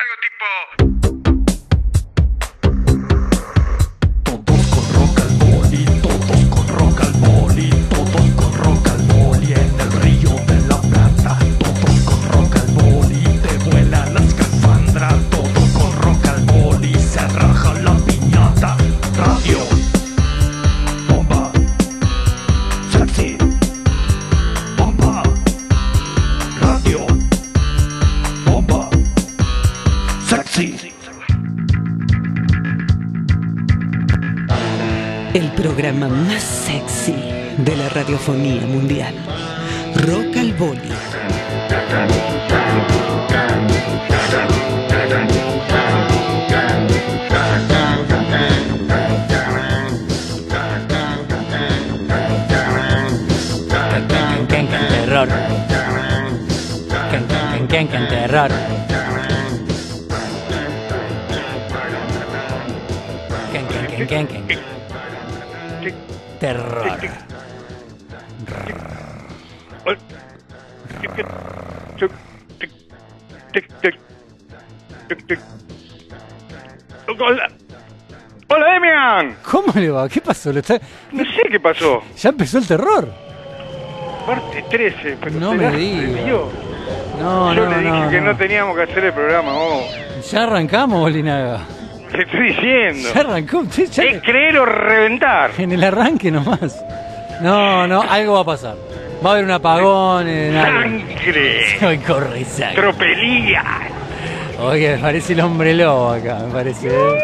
Algo tipo... radiofonía mundial. Rock al Boli. Terror. Can, terror. Can, can, can. Terror. Hola, Hola, Demian. ¿Cómo le va? ¿Qué pasó? ¿Lo está- No sé qué pasó. ¿Ya empezó el terror? Parte 13, pero No me la diga. dio. No, Yo no, le dije no, que no. no. teníamos que hacer el programa, vos. Ya arrancamos, Bolinaga. Te estoy diciendo. Ya arrancó. ya- Es creer o reventar. En el arranque nomás. No, no, algo va a pasar. Va a haber un apagón en. Sangre. Hoy corre sangre. Tropelía. Oye, me parece el hombre lobo acá, me parece. ¿eh?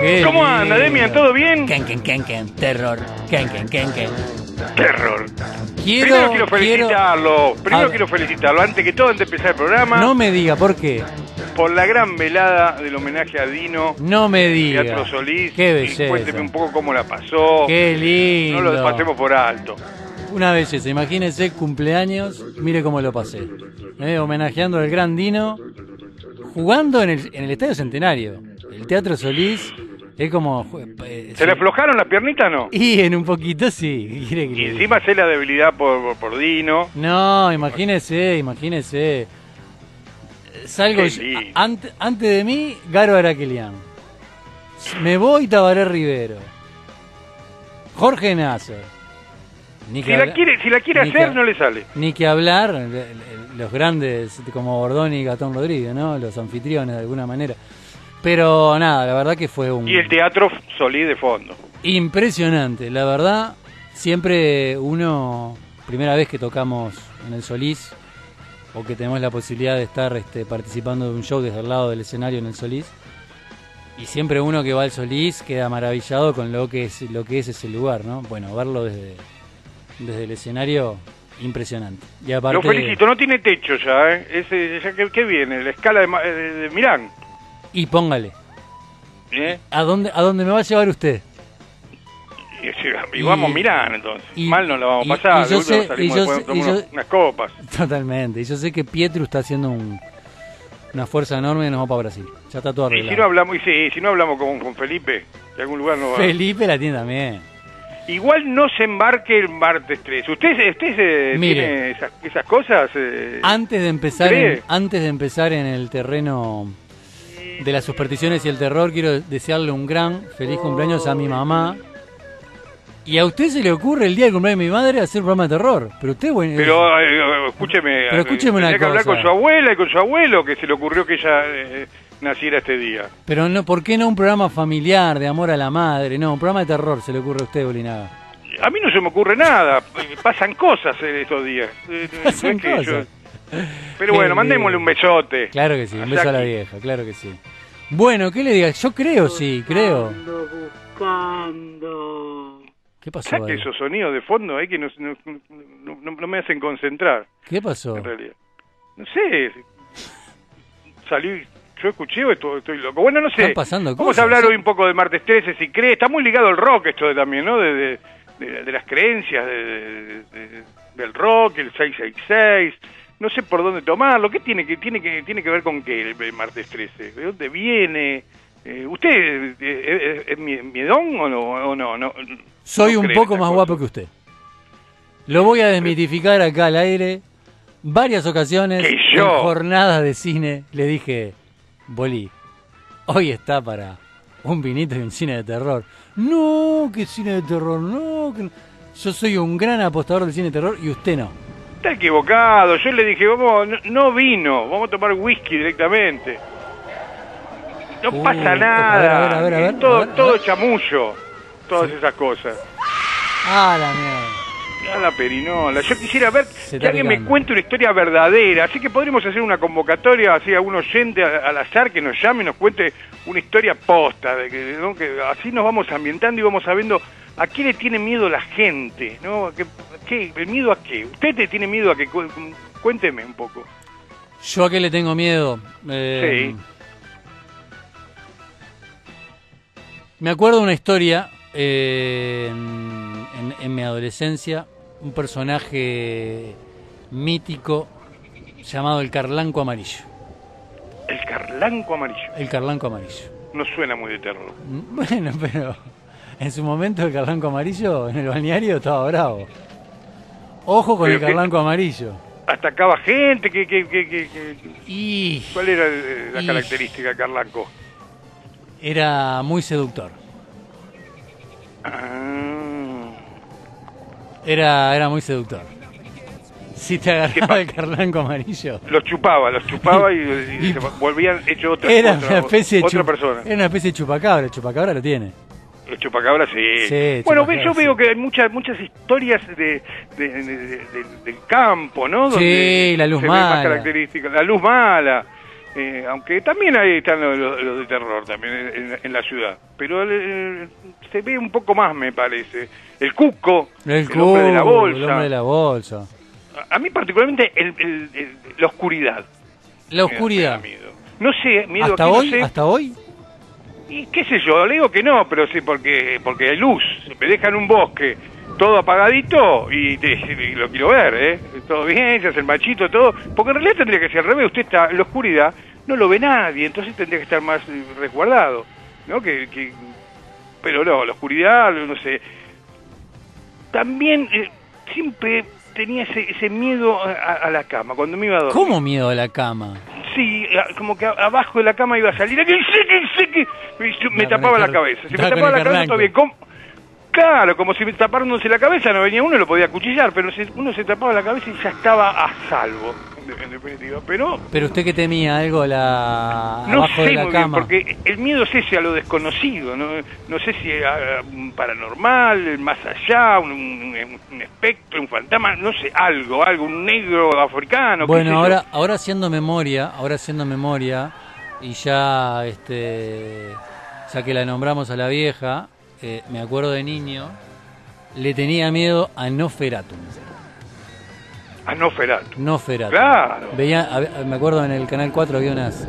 Qué ¿Cómo lindo. anda, Demian? ¿Todo bien? Ken, ken, ken, ken, terror. Ken, ken, ken, ken. Terror. Quiero, Primero quiero quiero... felicitarlo. Primero quiero felicitarlo. Antes que todo, antes de empezar el programa, No me diga, ¿por qué? por la gran velada del homenaje a Dino. No me diga. Teatro Solís. Qué Y belleza. Cuénteme un poco cómo la pasó. Qué lindo. No lo pasemos por alto. Una belleza, imagínense cumpleaños, mire cómo lo pasé. ¿eh? Homenajeando al gran Dino, jugando en el, en el Estadio Centenario. El Teatro Solís es como... eh, ¿Se le aflojaron las piernitas no? Y en un poquito sí. ¿qué quiere que Y encima sé la debilidad por, por, Dino. No, imagínese, imagínese. Salgo Qué yo- lindo. ante- antes de mí, Garo Araquelian. Me voy Tabaré Rivero. Jorge Nasser. Ni Si la quiere, si la quiere ni hacer, que- no le sale. Ni que hablar, los grandes como Bordón y Gatón Rodríguez, ¿no? Los anfitriones de alguna manera. Pero nada, la verdad que fue un... Y el teatro Solís de fondo. Impresionante, la verdad, siempre uno, primera vez que tocamos en el Solís, o que tenemos la posibilidad de estar este, participando de un show desde el lado del escenario en el Solís, y siempre uno que va al Solís queda maravillado con lo que es, lo que es ese lugar, ¿no? Bueno, verlo desde, desde el escenario, impresionante. Y aparte, Lo felicito, no tiene techo ya, ¿eh? Ese, ya que, ¿Qué viene? La escala de, Ma- de, de Milán. Y póngale, ¿eh? ¿a dónde, ¿a dónde me va a llevar usted? Y, vamos a Milán, entonces. y- Mal no la vamos a pasar. y yo sé- salimos y yo después, sé- tomamos y yo- unas- unas copas. Totalmente. Y yo sé que Pietro está haciendo un- una fuerza enorme y nos vamos para Brasil. Ya está todo Y si arreglado. no hablamos, y si no hablamos con, con Felipe, de algún lugar no va. Felipe la tiene también. Igual no se embarque el martes 3. ¿Usted, usted eh, Mire. tiene esas, esas cosas? eh? Antes de empezar en, antes de empezar en el terreno de las supersticiones y el terror, quiero desearle un gran feliz cumpleaños a mi mamá. Y a usted se le ocurre el día del cumpleaños de mi madre hacer un programa de terror. Pero usted, bueno, Pero eh, escúcheme, Pero escúcheme eh, una tenía que hablar cosa. con su abuela y con su abuelo que se le ocurrió que ella eh, naciera este día. pero no, ¿por qué no un programa familiar de amor a la madre? No, un programa de terror se le ocurre a usted, Bolinaga. A mí no se me ocurre nada, eh, pasan cosas en estos días. Eh, no Pasan es que cosas. Pero Qué bueno, mandémosle un besote. Claro que sí, un beso a la vieja, claro que sí. Bueno, ¿qué le diga? Yo creo, sí, creo. ¿Qué pasó? Ahí? esos sonidos de fondo ahí que no, no, no- no- no me hacen concentrar, ¿Qué pasó? en realidad. No sé, salí, yo escuché estoy, estoy loco. Bueno, no sé. Están pasando Vamos cosas, a hablar ¿sí? hoy un poco de martes 13, si cree. Está muy ligado al rock esto de, también, ¿no? De, de, de- de las creencias de- de- de- del rock, el 666. No sé por dónde tomarlo. ¿Qué tiene que tiene que tiene que ver con qué el, el martes 13? ¿De dónde viene? Eh, ¿Usted eh, eh, es mie- miedón o no? O no, no Soy no un poco más guapo que usted. Lo voy a desmitificar acá al aire. Varias ocasiones, en jornadas de cine, le dije, Boli, hoy está para un vinito y un cine de terror. No, que cine de terror, no. que. Yo soy un gran apostador del cine de terror y usted no. Está equivocado. Yo le dije, vamos, no, no vino, vamos a tomar whisky directamente. No Uh, pasa nada. a ver, a ver, a ver, Es todo, todo chamullo. Todas esas cosas. Ah, la mierda. A la perinola. Yo quisiera ver que alguien me cuente una historia verdadera. Así que podríamos hacer una convocatoria, así a un oyente al azar que nos llame y nos cuente una historia posta. De que, ¿no? que así nos vamos ambientando y vamos sabiendo a qué le tiene miedo la gente. ¿no? ¿Qué, qué- ¿El miedo a qué? ¿Usted te tiene miedo a que cu- Cuénteme un poco. Yo a qué le tengo miedo. Eh, Sí. Me acuerdo de una historia eh, en, en- en mi adolescencia, un personaje mítico llamado el Carlanco Amarillo. El carlanco amarillo. El Carlanco Amarillo. No suena muy de terror. Bueno, pero en su momento el Carlanco Amarillo en el balneario estaba bravo. Ojo con Pero el que- Carlanco Amarillo. Atacaba gente. ¿qué, qué, qué, Y cuál era eh, la Y- característica de carlanco? era muy seductor. Ah. Era, era muy seductor. Si te ¿Qué agarraba el Carlanco Amarillo. Los chupaba, los chupaba y, y se volvían hecho otra, Era otra, una especie de otra chup- persona. Era una especie de chupacabra, el chupacabra lo tiene. El chupacabra sí. Sí, bueno, chupacabra, yo sí. veo que hay muchas muchas historias de, de- de- de- de- del campo, ¿no? Sí, la luz mala. La luz mala. Eh, aunque también ahí están los, los- los de terror también en, en la ciudad. Pero eh, se ve un poco más, me parece. El cuco, El, hombre de la cubo, bolsa. El hombre de la bolsa. A- mí particularmente el- el- el- la oscuridad. La oscuridad. me da miedo. No sé, miedo ¿Hasta que no hoy? sé. ¿Hasta hoy? Y qué sé yo, le digo que no, pero sí porque porque hay luz. Me dejan un bosque todo apagadito y, te- y lo quiero ver, ¿eh? Todo bien, se hace el machito, todo. Porque en realidad tendría que ser al revés. Usted está en la oscuridad, no lo ve nadie, entonces tendría que estar más resguardado, ¿no? Que, que- pero no, la oscuridad, no sé. También eh, siempre tenía ese, ese miedo a, a la cama cuando me iba a dormir. ¿Cómo miedo a la cama? Sí, a- como que a- abajo de la cama iba a salir. Yo- me con tapaba la cabeza. Si me tapaba la cabeza, bien. ¿Cómo? Claro, como si me tapándose la cabeza no venía uno y lo podía cuchillar, pero si uno se tapaba la cabeza y ya estaba a salvo, en, definitiva. Pero Pero usted que temía algo la no abajo de sé la muy bien, cama. porque el miedo es ese a lo desconocido. No, no sé si a, un paranormal, más allá, un, un- un espectro, un fantasma, no sé, algo, algo, un negro africano. Bueno, yo. ahora, ahora haciendo memoria, ahora haciendo memoria, y ya este ya que la nombramos a la vieja, eh, me acuerdo de niño, le tenía miedo a Noferatum. A Nosferatu. Noferatum. Claro. Veía, me acuerdo en el canal 4 había unas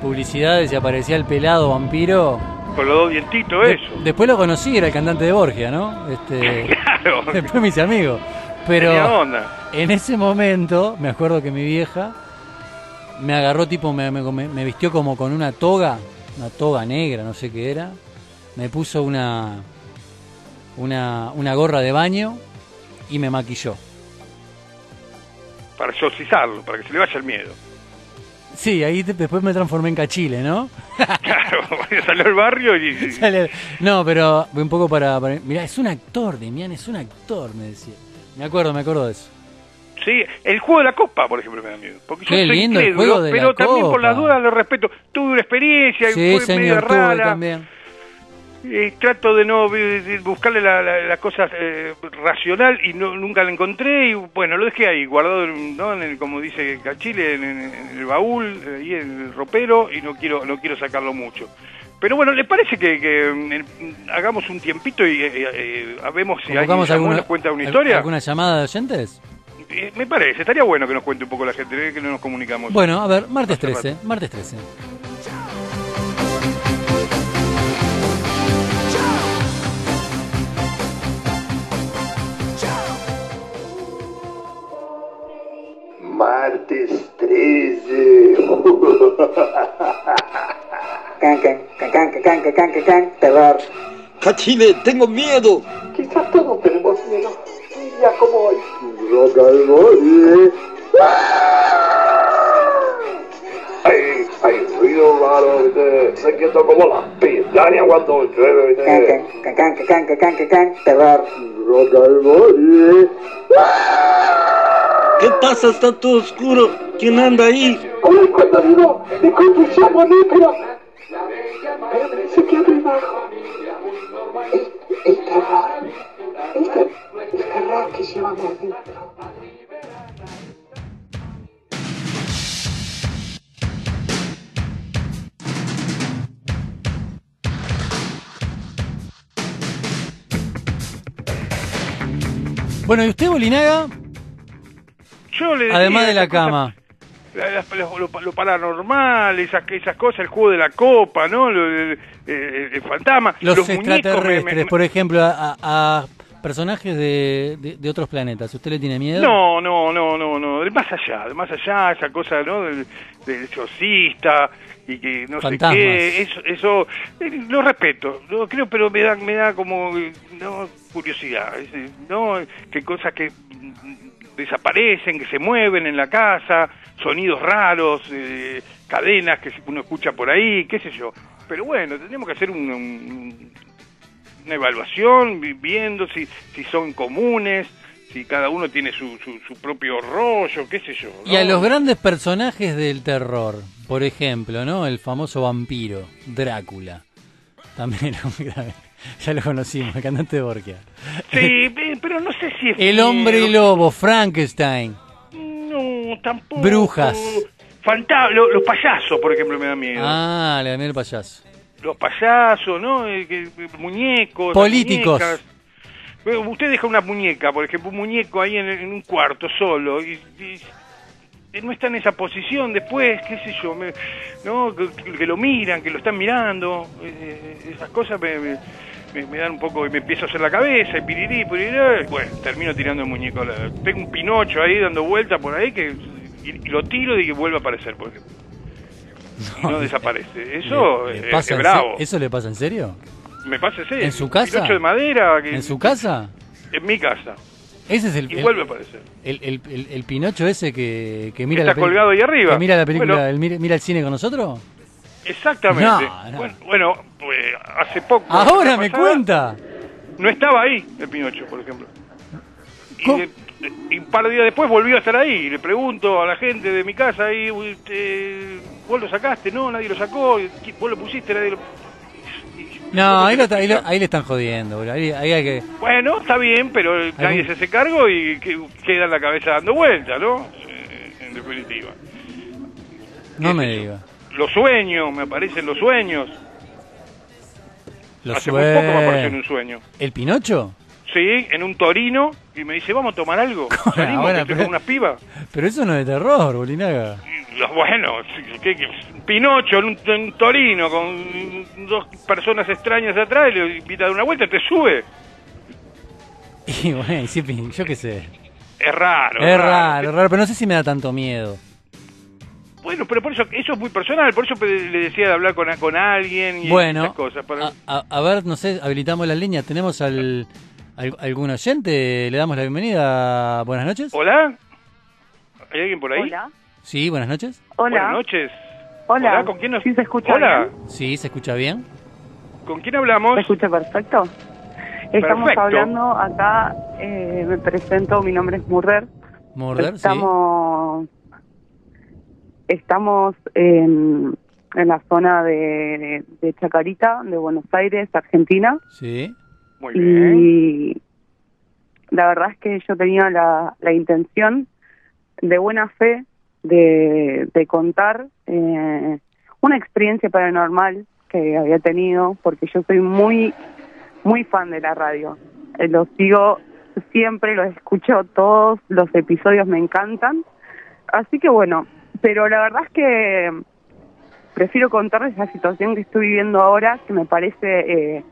publicidades y aparecía el pelado vampiro. Con los dos dientitos, De- eso. después lo conocí, era el cantante de Borgia, ¿no? Este, Claro. después me hice amigo. Pero onda. en ese momento, me acuerdo que mi vieja me agarró, tipo, me, me, me vistió como con una toga, una toga negra, no sé qué era. Me puso una, una, una gorra de baño y me maquilló. Para exorcizarlo, para que se le vaya el miedo. Sí, ahí te- después me transformé en cachile, ¿no? Claro, salió al barrio y... y- Sale- No, pero un poco para, para... Mirá, es un actor, Demián, es un actor, me decía. Me acuerdo, me acuerdo de eso. Sí, el juego de la copa, por ejemplo, me da miedo. Porque Qué yo soy lindo el juego de pero la también por las dudas lo respeto. Tuve una experiencia y Sí, fue medio señor, tuve rara. también. Y trato de no de- buscarle la, la, la cosa eh, racional y no, nunca la encontré y bueno, lo dejé ahí, guardado en, ¿no? en el, como dice Cachile, en, el baúl, eh, ahí en el ropero y no quiero no quiero sacarlo mucho. Pero bueno, ¿le parece que, que, mm, el- hagamos un tiempito y eh, eh, vemos si alguien ¿Convocamos llamó y alguna, nos cuenta una historia? ¿Alguna llamada de oyentes? Eh, me parece, estaría bueno que nos cuente un poco la gente, eh, que no nos comunicamos. Bueno, a ver, martes Hace 13, martes 13. Martes 13. Can, can, can, can, can, can, can, can, terror. Cachile, tengo miedo. Quizás todos tenemos miedo. Un día como hoy. Rock al boli. Hay, hay ruido claro, ¿viste? Se quieto como la piraña cuando llueve. Can, can, can, can, can, can, can, can, terror. Rock al boli. ¿Qué pasa? Está todo oscuro. ¿Quién anda ahí? Hola, contadino, de conduciamo negra. Pero parece que abre abajo. El, el terror. El, el terror que llevamos dentro. Bueno, ¿y usted, Bolinaga? Yo le Además de la cosas- cama. la- las- lo, lo- lo paranormal, esas, esas cosas, el juego de la copa, ¿no? Lo- el, el- el fantasma, Los, muñecos, me- extraterrestres, me- por ejemplo, a, personajes de, de- de otros planetas. ¿Usted le tiene miedo? No, no, no, no, no, del más allá, del más allá, esa cosa, ¿no? Del, del exorcista y que no Fantasmas. sé qué, eso, eso eh, lo respeto, lo creo, pero me da, me da como, eh, no, curiosidad, eh, ¿no? Que cosas que desaparecen, que se mueven en la casa, sonidos raros, eh, cadenas que uno escucha por ahí, qué sé yo. Pero bueno, tendríamos que hacer un- un- una evaluación, vi- viendo si, si son comunes, si cada uno tiene su, su, su propio rollo, qué sé yo. Y a los grandes personajes del terror, por ejemplo, ¿no? El famoso vampiro, Drácula. También muy grave. Ya lo conocimos, el cantante de Borgia. Sí, eh, pero no sé si es... El hombre miedo. lobo, Frankenstein. No, tampoco. Brujas. Fanta- lo- los payasos, por ejemplo, me da miedo. Ah, le gané el payaso. Los payasos, ¿no? Eh, muñecos. Políticos. Usted deja una muñeca, por ejemplo, un muñeco ahí en, en un cuarto solo y, y no está en esa posición después, qué sé yo, me- ¿no? Que, que lo miran, que lo están mirando, eh, esas cosas me, me- me- me dan un poco, y me empiezo a hacer la cabeza, y pirirí, pirirí, bueno, termino tirando el muñeco. Tengo un pinocho ahí dando vueltas por ahí que y, lo tiro y que vuelve a aparecer, por ejemplo. Y no desaparece. Eso ¿Le- le es, pasa es en bravo. se- ¿Eso le pasa en serio? Me pasa ese. ¿En su casa? Pinocho de madera. Que, ¿En su casa? En mi casa. Ese es el, Y el- vuelve a aparecer. el, el- el- Pinocho ese que, que mira Está la colgado ahí arriba. Que mira la película, Bueno. mira el cine con nosotros. Exactamente. No, no. Bueno, bueno, pues, hace poco. Ahora me pasada, cuenta. No estaba ahí el Pinocho, por ejemplo. Y, de- y un par de días después volvió a estar ahí. Y le pregunto a la gente de mi casa ahí, "Usted, ¿vos lo sacaste? No, nadie lo sacó. ¿Qui- ¿Vos lo pusiste? Nadie lo... No, ahí, lo está- ahí, lo- ahí le están jodiendo, boludo. Ahí, ahí hay que... Bueno, está bien, pero nadie se hace cargo y que- queda en la cabeza dando vueltas, ¿no? Eh, en definitiva. No ¿Qué me sé yo? diga. Los sueños, me aparecen los sueños. Lo Hace muy poco me apareció en sue... un sueño. ¿El Pinocho? Sí, en un torino, y me dice, vamos a tomar algo. Salimos, estoy pero- con unas pibas. Pero eso no es de terror, Bolinaga. Y los- Bueno, ¿qué- qué? Pinocho en un, torino con dos personas extrañas atrás y le invita a dar una vuelta, te sube. Y bueno, yo qué sé. Es raro. Es raro, es raro, pero no sé si me da tanto miedo. Bueno, pero por eso, eso es muy personal, por eso le decía de hablar con, con alguien y Bueno, esas cosas. para- a, a- a ver, no sé, habilitamos la línea. ¿Tenemos al, al- algún oyente? ¿Le damos la bienvenida? Buenas noches. ¿Hola? ¿Hay alguien por ahí? Hola. Sí, buenas noches. Hola. Buenas noches. Hola. ¿con quién nos... ¿Sí se escucha Hola, bien? Sí, ¿se escucha bien? ¿con quién hablamos? ¿Se escucha perfecto? Estamos Perfecto. hablando acá, eh, me presento, mi nombre es Murder. Morder, sí. Estamos, en, en la zona de, de Chacarita, de Buenos Aires, Argentina. Sí. Muy bien. Y la verdad es que yo tenía la, la intención de buena fe de, de contar eh, una experiencia paranormal que había tenido, porque yo soy muy, muy fan de la radio. Eh, lo sigo siempre, lo escucho todos, los episodios me encantan. Así que bueno, pero la verdad es que prefiero contarles la situación que estoy viviendo ahora, que me parece eh,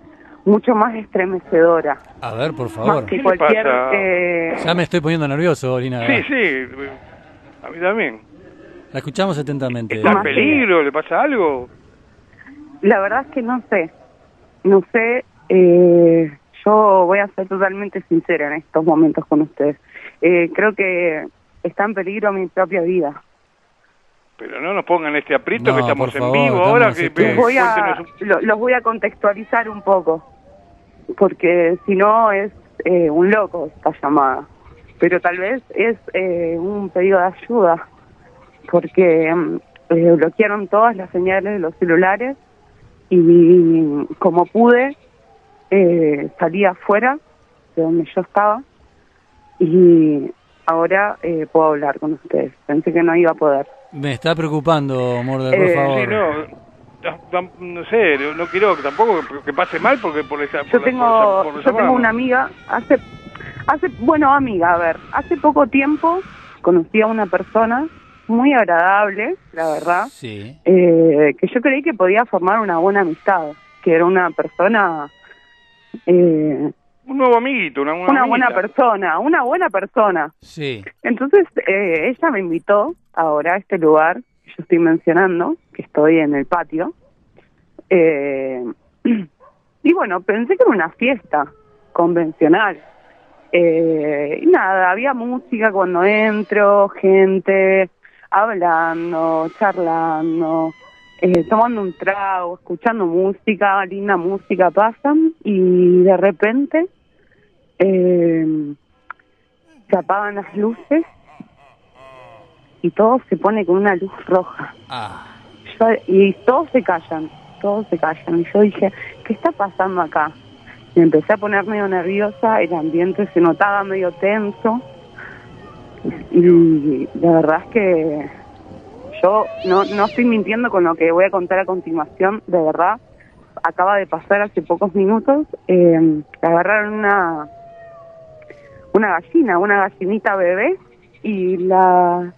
mucho más estremecedora. A ver, por Más favor. ¿Qué que le cualquier... pasa? eh, Ya me estoy poniendo nervioso, Bolinaga. Sí, sí, a mí también. La escuchamos atentamente. ¿Está en Más peligro? ¿Le pasa algo? La verdad es que no sé. No sé. Eh, yo voy a ser totalmente sincera en estos momentos con ustedes. Eh, creo que está en peligro mi propia vida. Pero no nos pongan este aprieto No, que estamos en vivo estamos ahora. Que, Les voy a, un- los voy a contextualizar un poco, porque si no es eh, un loco esta llamada. Pero tal vez es eh, un pedido de ayuda, porque mm, eh, bloquearon todas las señales de los celulares y como pude eh, salí afuera de donde yo estaba y ahora eh, puedo hablar con ustedes. Pensé que no iba a poder. Me está preocupando, Morder, por Eh, favor. Sí, no, no, sé, no- quiero tampoco que- pase mal porque por esa. Yo por la- tengo, por esa- por yo tengo una amiga, hace, hace, bueno, amiga, a ver, hace poco tiempo conocí a una persona muy agradable, la verdad, Sí. eh, que yo creí que podía formar una buena amistad, que era una persona, eh, Un nuevo amiguito, una, una, una buena persona, una buena persona. Sí. Entonces, eh, ella me invitó ahora a este lugar que yo estoy mencionando, que estoy en el patio. Eh, y bueno, pensé que era una fiesta convencional. Eh, y nada, había música cuando entro, gente hablando, charlando, eh, tomando un trago, escuchando música, linda música pasan y de repente eh, se apagan las luces y todo se pone con una luz roja. Ah. Yo- y todos se callan, todos se callan. Y yo dije, ¿qué está pasando acá? Y empecé a poner medio nerviosa, el ambiente se notaba medio tenso. Y la verdad es que yo no, no estoy mintiendo con lo que voy a contar a continuación, de verdad. Acaba de pasar hace pocos minutos, eh, agarraron una, una gallina, una gallinita bebé, y la,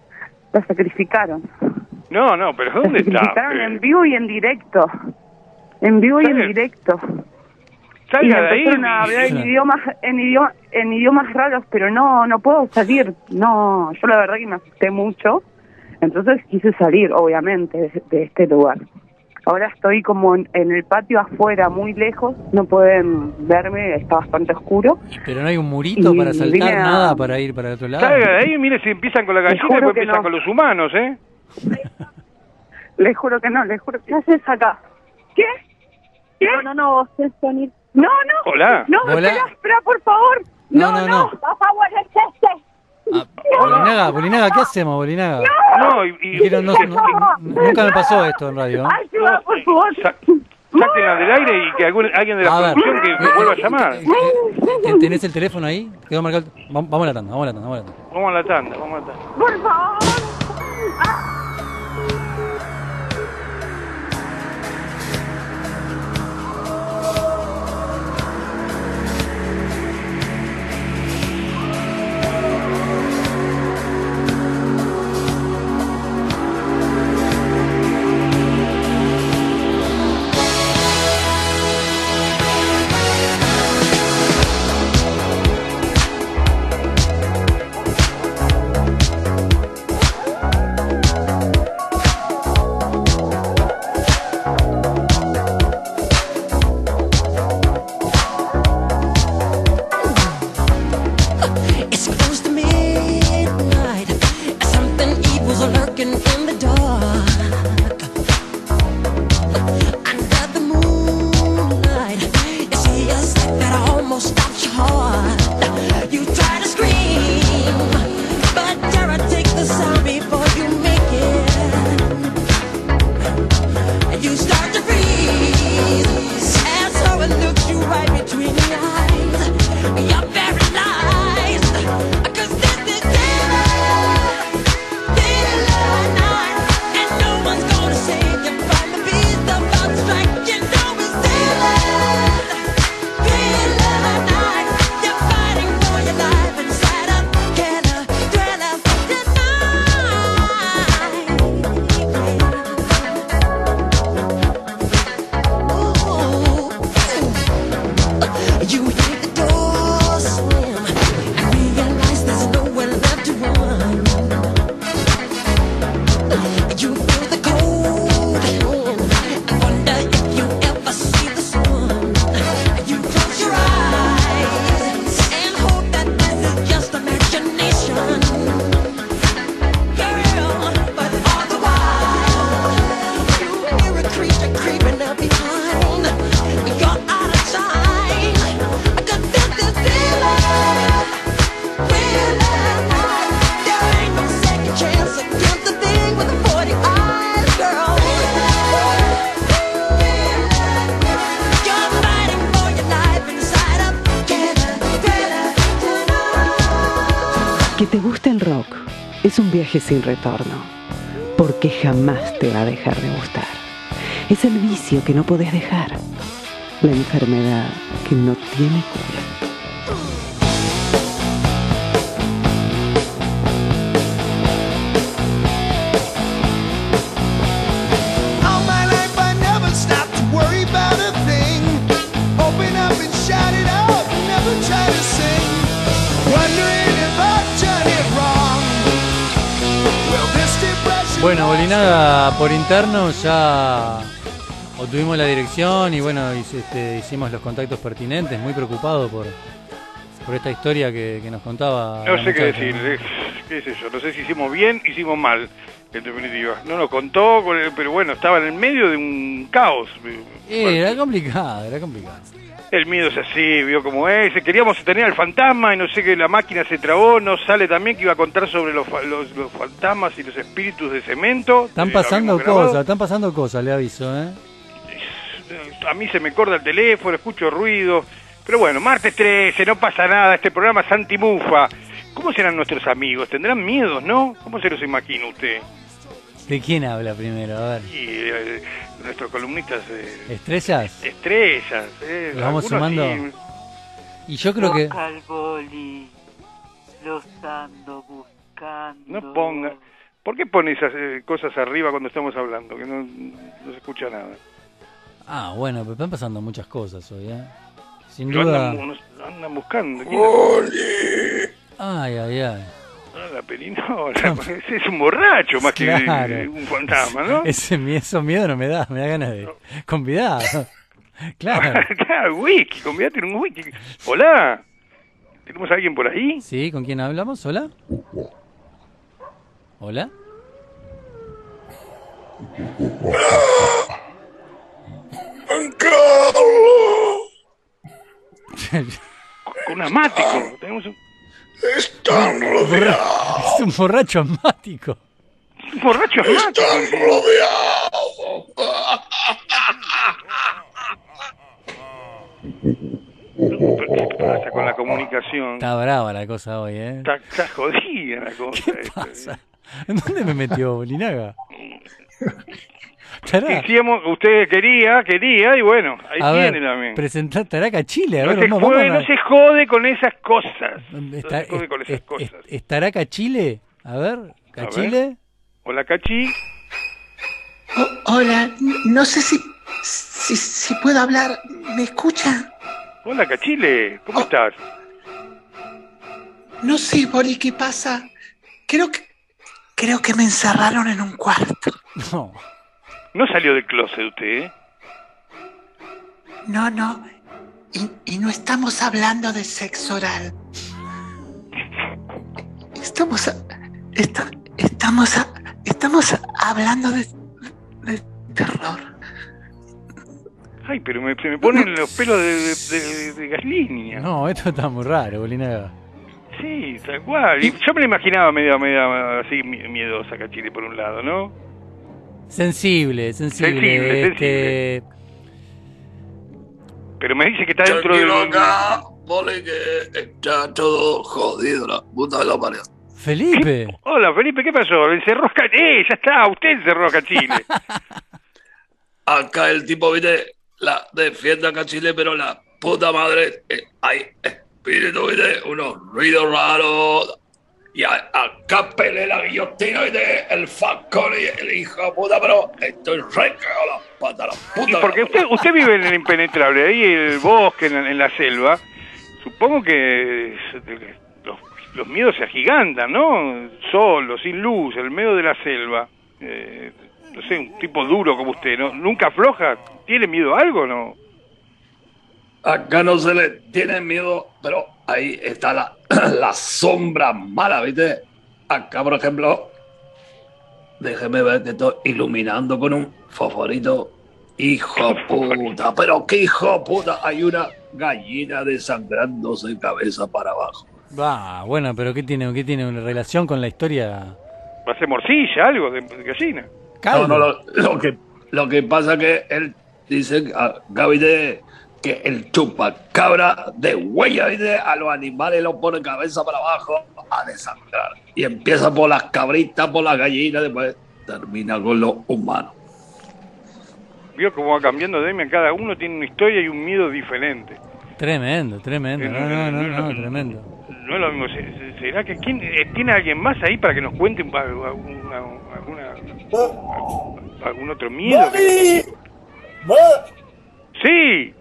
la sacrificaron. No, no, pero ¿dónde La está? sacrificaron Eh, en vivo y en directo. En vivo y en directo. Y de ahí. a hablar en idiomas, en, idioma, en idiomas raros, pero no, no puedo salir. No, yo la verdad que me asusté mucho. Entonces quise salir, obviamente, de, de este lugar. Ahora estoy como en, en el patio afuera, muy lejos. No pueden verme, está bastante oscuro. Pero no hay un murito Y para saltar, a- nada para ir para otro lado. De ahí, mire si empiezan con la gallina y después que empiezan no. con los humanos, ¿eh? Les juro que no, les juro. ¿Qué haces acá? ¿Qué? ¿Qué? No, no, no, vos es venir. No, no. Hola. No, Hola. espera, espera, por favor. No, No, no, no. no. Por favor, es este. Ah, Bolinaga, Bolinaga, ¿qué hacemos, Bolinaga? No, y, no- no- nunca me pasó esto en radio. Ayuda, por favor. sa- sáquenla del aire y que algún- alguien de la A ver, producción que me eh, vuelva a eh, llamar. eh, ¿Tenés el teléfono ahí? Quedó marcado. Vam- Vamos a la tanda, vamos a la tanda, vamos a la tanda. Vamos a la tanda, vamos a la tanda. Por favor. Viaje sin retorno, porque jamás te va a dejar de gustar. Es el vicio que no podés dejar, la enfermedad que no tiene cura. Bueno, Bolinaga, por interno ya obtuvimos la dirección y bueno, este, hicimos los contactos pertinentes, muy preocupado por, por esta historia que, que nos contaba. No sé qué decir, qué sé yo, no sé si hicimos bien, hicimos mal, en definitiva. No nos contó, pero bueno, estaba en el medio de un caos. Eh, era complicado, era complicado. El miedo es así, vio cómo es. Queríamos tener al fantasma y no sé que la máquina se trabó. No sale también que iba a contar sobre los, los, los fantasmas y los espíritus de cemento. Están Eh, pasando cosas, están pasando cosas, le aviso, ¿eh? A mí se me corta el teléfono, escucho ruido. Pero bueno, martes 13, no pasa nada. Este programa es antimufa. ¿Cómo serán nuestros amigos? ¿Tendrán miedos, no? ¿Cómo se los imagina usted? ¿De quién habla primero? A ver. Y eh, nuestros columnistas eh, ¿Estrellas? estrellas. Eh, Los vamos sumando. sí. Y yo creo que... Al boli, los ando buscando. No ponga. ¿Por qué pone esas eh, cosas arriba cuando estamos hablando? Que no, no se escucha nada. Ah, bueno, pero están pasando muchas cosas hoy, ¿eh? Sin Lo duda... andan, andan buscando. ¿Quién Ay, ay, ay. La perinola. Ese es un borracho más que Claro. un fantasma, ¿no? Ese miedo, eso miedo no me da, me da ganas de convidar. Claro. claro, whisky, convídate en un whisky. Hola. ¿Tenemos a alguien por ahí? ¿Sí? ¿Con quién hablamos? ¿Hola? ¿Hola? Con un asmático. Tenemos un, Están Es un borracho asmático. un borracho asmático. ¿Qué pasa con la comunicación? Está brava la cosa hoy, ¿eh? Está, está jodida la cosa. ¿Qué esta. pasa? ¿En dónde me metió Bolinaga? Decíamos, usted quería, quería, y bueno, ahí A tiene ver, también. presentá Taraca Chile, a No ver, se, vamos, jode, vamos a- no se jode con esas cosas. No Está- se jode con esas es- es- cosas. ¿Estará Cachile? A ver, ¿Cachile? Hola, Cachi. Oh, hola, no sé si, si, si puedo hablar. ¿Me escucha? Hola, Cachile. ¿Cómo Oh. estás? No sé, Boli, ¿qué pasa? Creo que creo que me encerraron en un cuarto. No. No salió del closet usted, ¿eh? No, no. Y, y no estamos hablando de sexo oral. Estamos a- esta- estamos a- estamos hablando de, de terror. Ay, pero me, se me ponen los pelos de, de, de-. No, esto está muy raro, Bolinaga. Sí, tal cual. Y yo me la imaginaba medio, medio así mi- miedosa, Cachile, por un lado, ¿no? Sensible, sensible. Sensible, este, Pero me dice que está dentro de... Acá, que está todo jodido, la puta de la pared. Felipe. Hola, Felipe, ¿qué pasó? Encerró a Cachile. Eh, ya está, usted encerró a Cachile. Acá el tipo, viste, la defiende acá Chile, pero la puta madre, eh, hay espíritu, viste, unos ruidos raros. Y a- acá pelea la guillotina, viste, el facón y el hijo de puta, pero estoy re cagado la pata, la puta. Y de porque usted, usted vive en el impenetrable, ahí en el bosque, en la, en la selva. Supongo que los, los miedos se agigantan, ¿no? Solo, sin luz, en el medio de la selva. Eh, no sé, un tipo duro como usted, ¿no? ¿Nunca afloja? ¿Tiene miedo a algo no? Acá no se le tiene miedo, pero ahí está la, la sombra mala, ¿viste? Acá, por ejemplo, déjeme ver que estoy iluminando con un fosforito. Hijo puta, pero qué hijo puta, hay una gallina desangrándose cabeza para abajo. Va, bueno, pero ¿qué tiene, ¿qué tiene una relación con la historia? ¿Va a ser morcilla, algo de, de gallina? No, no, lo, lo que, lo que pasa que él dice, acá, ¿viste? Que el chupacabra de huella, a los animales los pone cabeza para abajo a desangrar. Y empieza por las cabritas, por las gallinas, después termina con los humanos. Vio cómo va cambiando Demian, cada uno tiene una historia y un miedo diferente. Tremendo, tremendo. No, no, no, no, tremendo. No es lo mismo, se- se- ¿será que quién, eh, tiene alguien más ahí para que nos cuente un- alguna, algún otro miedo? Sí.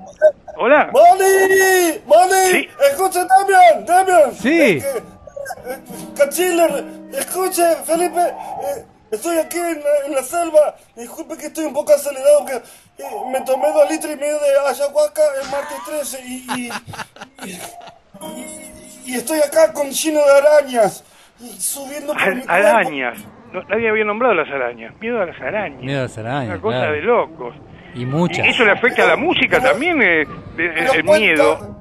Hola. ¡Mali! ¡Mali! Escuche, Damian, Damian. Sí. Eh, que- eh, Cachiller, escuche, Felipe. eh, estoy aquí en la, en la selva. Disculpe que estoy un poco acelerado porque eh, me tomé dos litros y medio de ayahuasca el martes 13 y, y, y- estoy acá con lleno de arañas. Y subiendo por mi arañas. No, nadie había nombrado las arañas. Miedo a las arañas. Miedo a las arañas, Una cosa claro. de locos. Y muchas. ¿Y eso le afecta a la música también? eh, el cuenta- miedo.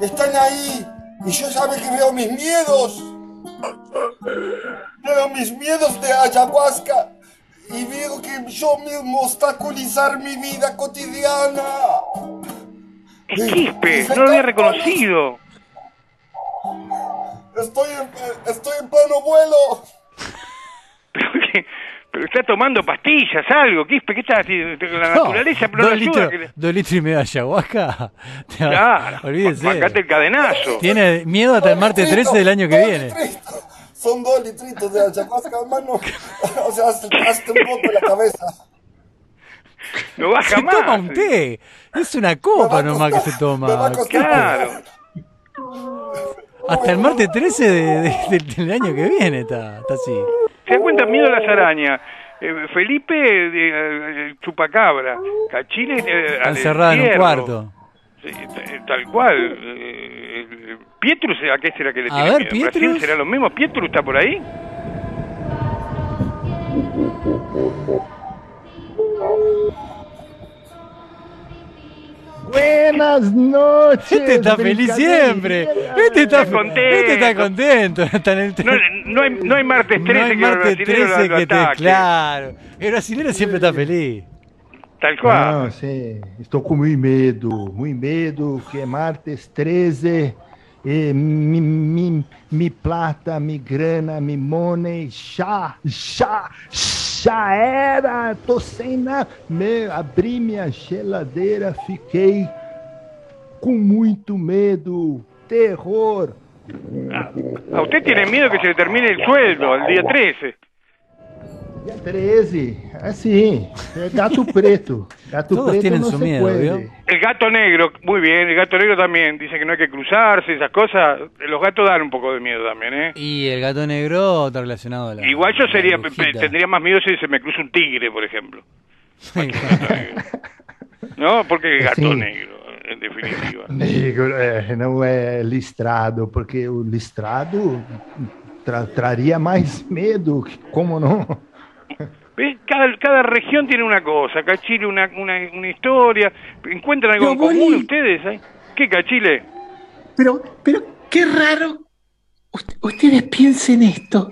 Están ahí. Y yo sabe que veo mis miedos. Veo mis miedos de ayahuasca. Y veo que yo mismo obstaculizar mi vida cotidiana. Es Quispe, no lo había reconocido. Estoy en, estoy en pleno vuelo. Está tomando pastillas, algo. Quispe, ¿qué está haciendo? La No, naturaleza pero no dos, ayuda. litros, le- dos litros y medio de ayahuasca. Te va- Claro, Olvídese. el cadenazo. Tiene miedo hasta el martes 13 del año que viene. Son dos litritos de ayahuasca, hermano. O sea, hazte, hazte un poco la cabeza. No baja Se más. toma un té. Es una copa nomás que se toma. Claro. Hasta el martes 13 de- de- de- del año que viene está, está así. ¿Se da cuenta? Miedo a las arañas. Eh, Felipe, eh, chupacabra. Cachile, eh, al encerrado en un cuarto. Sí, t- tal cual. Eh, Pietrus, ¿a qué será que le A tiene ver, miedo? ¿En Brasil Pietrus. será lo mismo? ¿Pietrus está por ahí? Buenas noches. Este está feliz siempre. Este está, contento. este está contento. Está en el No, no hay, no hay martes 13 No hay que martes brasilero 13 lo, lo que te. Claro. El brasileño siempre está feliz. Tal cual. Não, sim, estou com muito medo, muito medo, que é martes 13, e mi, mi, mi plata, mi grana, mi money, já, já, já era, tô sem nada. Me, abri minha geladeira, fiquei com muito medo, terror. A usted tiene miedo que se termine el sueldo el día 13. Dia 13, assim, é gato preto. Gato Todos preto tienen su se miedo. El gato negro, muy bien, el gato negro también. Dice que no hay que cruzarse, esas cosas. Los gatos dan un poco de miedo también, ¿eh? Y el gato negro está relacionado a la. Igual yo sería, tendría más miedo si se me cruza un tigre, por ejemplo. No, porque el gato Sí. negro, en definitiva. Negro, não é listrado, porque o listrado tra- traria mais medo, como não? ¿Ves? Cada, cada región tiene una cosa. Cachile una, una, una historia. ¿Encuentran algo Pero, en común ustedes? eh? ¿Qué, Cachile? Pero, pero qué raro. Ust- ustedes piensen esto.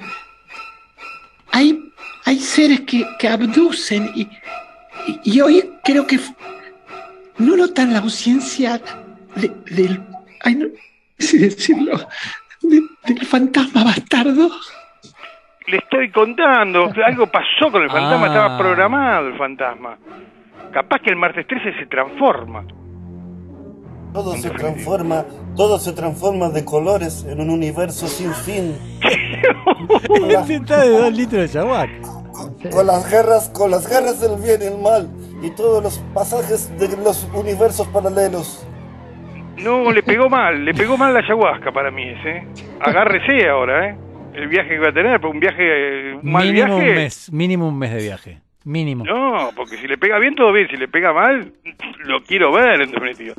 Hay, hay seres que, que abducen y, y, y hoy creo que no notan la ausencia de- del. Ay, no sé decirlo. de- del fantasma bastardo. Le estoy contando. Algo pasó con el fantasma. Ah. Estaba programado el fantasma. Capaz que el martes 13 se transforma. Todo se transforma, todo se transforma de colores en un universo sin fin. De dos litros de. Con las guerras, con las guerras del bien y el mal y todos los pasajes de los universos paralelos. No, le pegó mal. Le pegó mal la ayahuasca para mí ese. Agárrese ahora, ¿eh? El viaje que va a tener. Un viaje... Un mal Mínimo viaje... un mes. Mínimo un mes de viaje. Mínimo. No, porque si le pega bien, todo bien. Si le pega mal, lo quiero ver, en definitiva.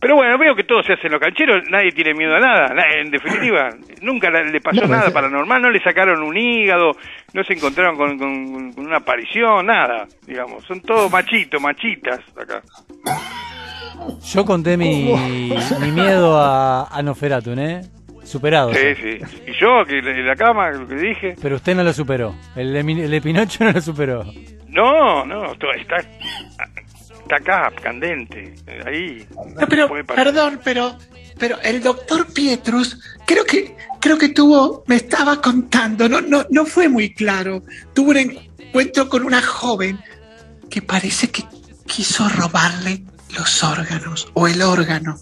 Pero bueno, veo que todo se hace en los cancheros. Nadie tiene miedo a nada. na- En definitiva, nunca le pasó No, nada pues, paranormal. No le sacaron un hígado. No se encontraron con, con- con una aparición, nada. Digamos, son todos machitos, machitas acá. Yo conté mi, mi miedo a, a Noferatun, ¿eh? Superado. Sí, sí. Y yo, que en la cama, lo que dije. Pero usted no lo superó. El de, el de Pinocho no lo superó. No, no, todo está. está acá, candente, ahí. No, pero, perdón, pero, pero el doctor Pietrus, creo que, creo que tuvo, me estaba contando, no, no, no fue muy claro. Tuvo un encuentro con una joven que parece que quiso robarle los órganos, o el órgano.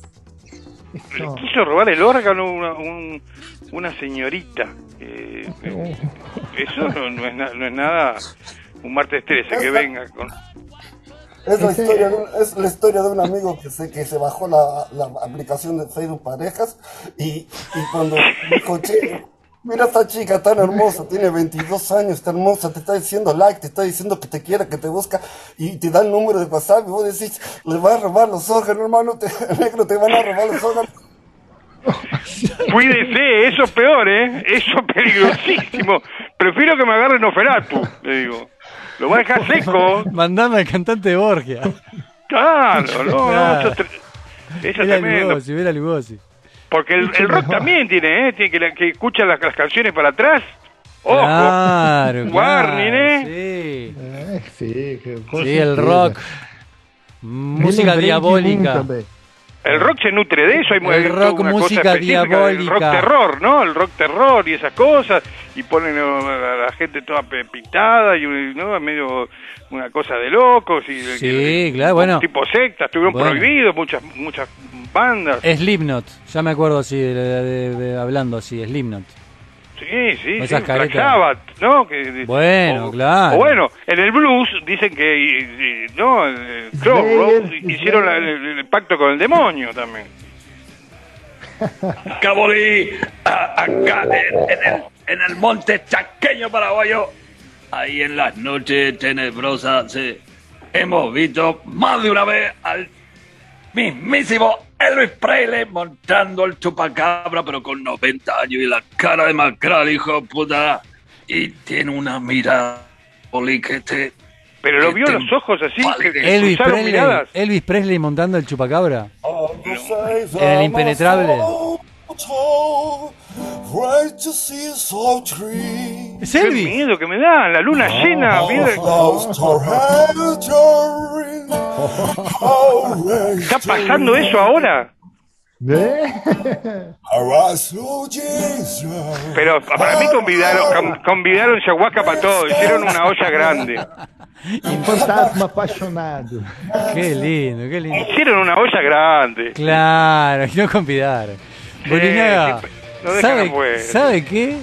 Le quiso robar el órgano una, un- una señorita. Eh, eh, eso no, no es na- no es nada un martes 13 que venga con... Es la, historia de un, es la historia de un amigo que se, que se bajó la, la aplicación de Facebook Parejas y, y cuando dijo, che, mira esta chica tan hermosa, tiene 22 años, está hermosa, te está diciendo like, te está diciendo que te quiera, que te busca y te da el número de WhatsApp y vos decís, le vas a robar los órganos, hermano, te, negro, te van a robar los órganos. Cuídese, eso es peor, ¿eh? Eso es peligrosísimo. Prefiero que me agarre Noferatu, le digo. Lo va a dejar seco. Mandame al cantante de Borgia. Claro, no, no, Claro. eso es, tre- eso es tremendo. Lugosi, era Lugosi. Porque el, el rock también tiene, ¿eh? Tiene que, la- que escucha las, las canciones para atrás. Ojo. Claro, Warning, claro, ¿eh? É, fica. com Sí, el rock. Música diabólica. El rock se nutre de eso, hay El rock, una cosa música del diabólica. rock terror, ¿no? El rock terror y esas cosas, y ponen a la gente toda pintada y ¿no? medio una cosa de locos y de- Sí, que- claro, bueno. tipo sectas, estuvieron Bueno. prohibidos muchas muchas bandas. Slipknot, ya me acuerdo así, de, de- de- hablando así, Slipknot. Sí, sí, sí, esas Black. Sabbath, ¿no? Que, Bueno, o- claro. O bueno, en el blues dicen que, y- y- ¿no? Eh, Crossroads hicieron la- el, el pacto con el demonio también. Cabolí, a- acá en, en el, en el monte chaqueño paraguayo, ahí en las noches tenebrosas, sí, hemos visto más de una vez al mismísimo Elvis Presley montando el chupacabra, pero con 90 años y la cara de macral, hijo de puta. Y tiene una mirada, Cabolí, que te... Pero lo vio te los ojos así, que, Elvis Presley, miradas. Elvis Presley montando el chupacabra. En el impenetrable. Es Qué miedo que me da, la luna llena. mira. ¿Está pasando eso ahora? Pero para mí convidaron, con- convidaron ayahuasca para todo, hicieron una olla grande. Um fantasma apaixonado. Qué lindo, qué lindo. Hicieron una olla grande. Claro, y no convidaron. Bolinaga, sí, no dejan ¿sabe. ¿sabe qué?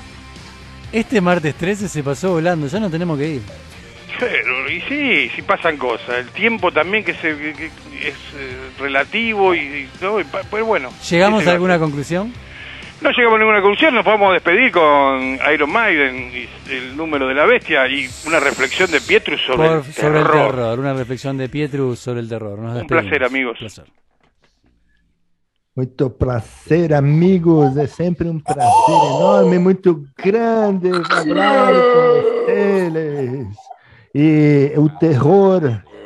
Este martes 13 se pasó volando, ya no tenemos que ir. Pero, y sí, sí pasan cosas. El tiempo también que, se, que- es eh, relativo y, y- ¿no? Y pues bueno. ¿Llegamos ¿qué se a alguna conclusión? No llegamos a ninguna conclusión, nos podemos despedir con Iron Maiden y el número de la bestia y una reflexión de Pietrus sobre, Por- el, sobre el terror. terror, una reflexión de Pietrus sobre el terror. Nos Un placer, amigos. Placer. Muito prazer, amigos. É sempre um prazer enorme, muito grande falar com. E o terror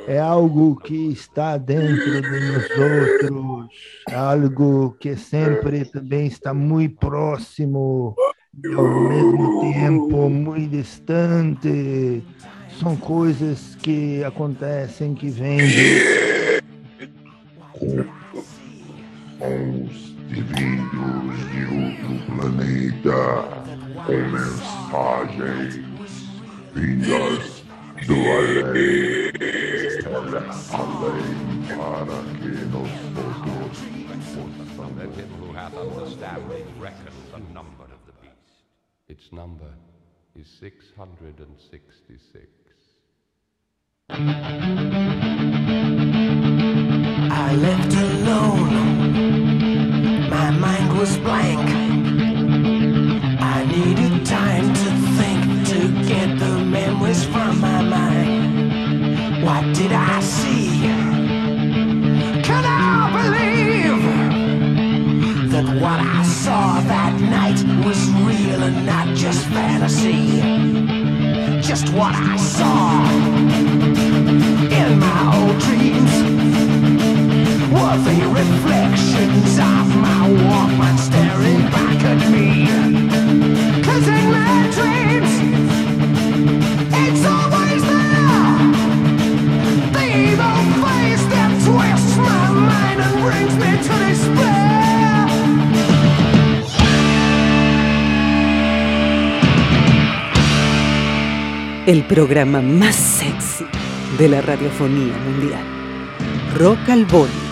é algo que está dentro de nós outros, algo que sempre também está muito próximo e ao mesmo tempo muito distante. São coisas que acontecem que vêm de Os divinos de outro planeta com mensagens vindas do além. Além para que nós todos Let him who hath understanding the number of the beast. Its number is 666. I left alone. My mind was blank. I needed time to think to get the memories from my mind. What did I see? Can I believe that what I saw that night was real and not just fantasy? Just what I saw Fuzzy reflections of my woman staring back at me. Cause Cutting my dreams It's always there. The evil face that twists my mind and brings me to despair. El programa más sexy de la radiofonía mundial. Rock al Boli.